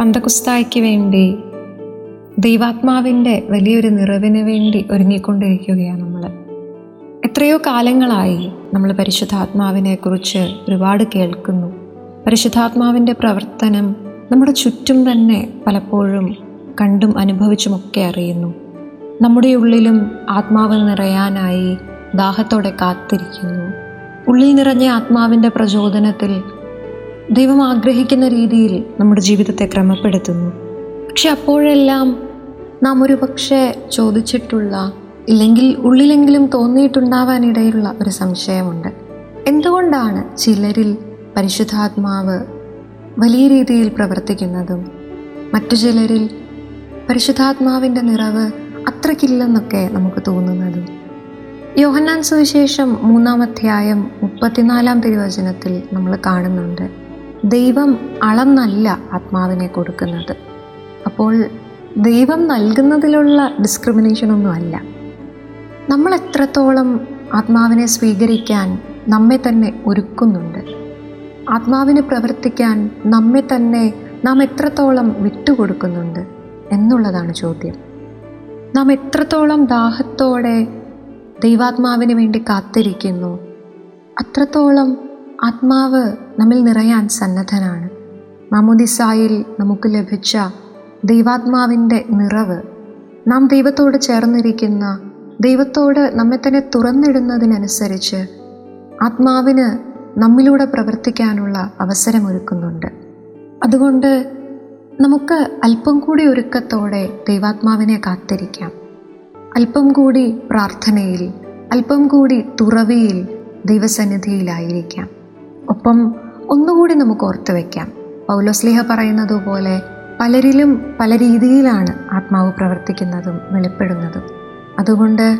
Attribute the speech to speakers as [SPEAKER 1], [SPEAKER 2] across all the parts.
[SPEAKER 1] പന്തകുസ്തായ്ക്ക് വേണ്ടി ദൈവാത്മാവിന്റെ വലിയൊരു നിറവിന് വേണ്ടി ഒരുങ്ങിക്കൊണ്ടിരിക്കുകയാണ് നമ്മൾ. എത്രയോ കാലങ്ങളായി നമ്മൾ പരിശുദ്ധാത്മാവിനെ കുറിച്ച് ഒരുപാട് കേൾക്കുന്നു. പരിശുദ്ധാത്മാവിന്റെ പ്രവർത്തനം നമ്മുടെ ചുറ്റും തന്നെ പലപ്പോഴും കണ്ടും അനുഭവിച്ചുമൊക്കെ അറിയുന്നു. നമ്മുടെ ഉള്ളിലും ആത്മാവ് നിറയാനായി ദാഹത്തോടെ കാത്തിരിക്കുന്നു. ഉള്ളിൽ നിറഞ്ഞ ആത്മാവിന്റെ പ്രചോദനത്തിൽ ദൈവം ആഗ്രഹിക്കുന്ന രീതിയിൽ നമ്മുടെ ജീവിതത്തെ ക്രമപ്പെടുത്തുന്നു. പക്ഷെ അപ്പോഴെല്ലാം നാം ഒരു പക്ഷേ ചോദിച്ചിട്ടുള്ള ഇല്ലെങ്കിൽ ഉള്ളിലെങ്കിലും തോന്നിയിട്ടുണ്ടാവാനിടയിലുള്ള ഒരു സംശയമുണ്ട്. എന്തുകൊണ്ടാണ് ചിലരിൽ പരിശുദ്ധാത്മാവ് വലിയ രീതിയിൽ പ്രവർത്തിക്കുന്നതും മറ്റു ചിലരിൽ പരിശുദ്ധാത്മാവിന്റെ നിറവ് അത്രയ്ക്കില്ലെന്നൊക്കെ നമുക്ക് തോന്നുന്നതും? യോഹന്നാൻ സുവിശേഷം മൂന്നാം അധ്യായം മുപ്പത്തിനാലാം തിരുവചനത്തിൽ നമ്മൾ കാണുന്നുണ്ട്. ദൈവം അളന്നല്ല ആത്മാവിനെ കൊടുക്കുന്നത്. അപ്പോൾ ദൈവം നൽകുന്നതിലുള്ള ഡിസ്ക്രിമിനേഷൻ ഒന്നുമല്ല നമ്മൾ എത്രത്തോളം ആത്മാവിനെ സ്വീകരിക്കാൻ നമ്മെ തന്നെ ഒരുക്കുന്നുണ്ട്. ആത്മാവിന് പ്രവർത്തിക്കാൻ നമ്മെ തന്നെ നാം എത്രത്തോളം വിട്ടുകൊടുക്കുന്നുണ്ട് എന്നുള്ളതാണ് ചോദ്യം. നാം എത്രത്തോളം ദാഹത്തോടെ ദൈവാത്മാവിന് വേണ്ടി കാത്തിരിക്കുന്നു അത്രത്തോളം ആത്മാവ് നമ്മിൽ നിറയാൻ സന്നദ്ധനാണ്. മാമുദിസായിൽ നമുക്ക് ലഭിച്ച ദൈവാത്മാവിന്റെ നിറവ്. നാം ദൈവത്തോട് ചേർന്നിരിക്കുന്ന ദൈവത്തോട് നമ്മെ തന്നെ തുറന്നിടുന്നതിനനുസരിച്ച് ആത്മാവിന് നമ്മിലൂടെ പ്രവർത്തിക്കാനുള്ള അവസരമൊരുക്കുന്നുണ്ട്. അതുകൊണ്ട് നമുക്ക് അല്പം കൂടി ഒരുക്കത്തോടെ ദൈവാത്മാവിനെ കാത്തിരിക്കാം. അല്പം കൂടി പ്രാർത്ഥനയിൽ അല്പം കൂടി തുറവിയിൽ ദൈവസന്നിധിയിലായിരിക്കാം. ഒപ്പം ഒന്നുകൂടി നമുക്ക് ഓർത്തു വയ്ക്കാം പൗലോസ്ലിഹ പറയുന്നത് പോലെ പലരിലും പല രീതിയിലാണ് ആത്മാവ് പ്രവർത്തിക്കുന്നതും വെളിപ്പെടുന്നതും. അതുകൊണ്ട്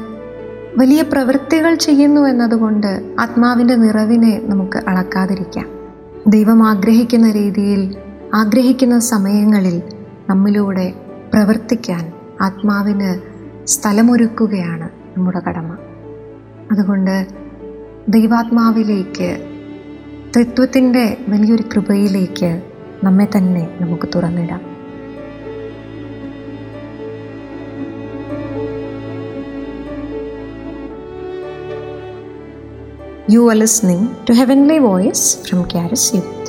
[SPEAKER 1] വലിയ പ്രവൃത്തികൾ ചെയ്യുന്നു എന്നതുകൊണ്ട് ആത്മാവിന്റെ നിറവിനെ നമുക്ക് അളക്കാതിരിക്കാം. ദൈവം ആഗ്രഹിക്കുന്ന രീതിയിൽ ആഗ്രഹിക്കുന്ന സമയങ്ങളിൽ നമ്മിലൂടെ പ്രവർത്തിക്കാൻ ആത്മാവിന് സ്ഥലമൊരുക്കുകയാണ് നമ്മുടെ കടമ. അതുകൊണ്ട് ദൈവാത്മാവിലേക്ക് തത്വത്തിന്റെ വലിയൊരു കൃപയിലേക്ക് നമ്മെ തന്നെ നമുക്ക് തുറന്നിടാം You are listening to Heavenly Voice from Caris U.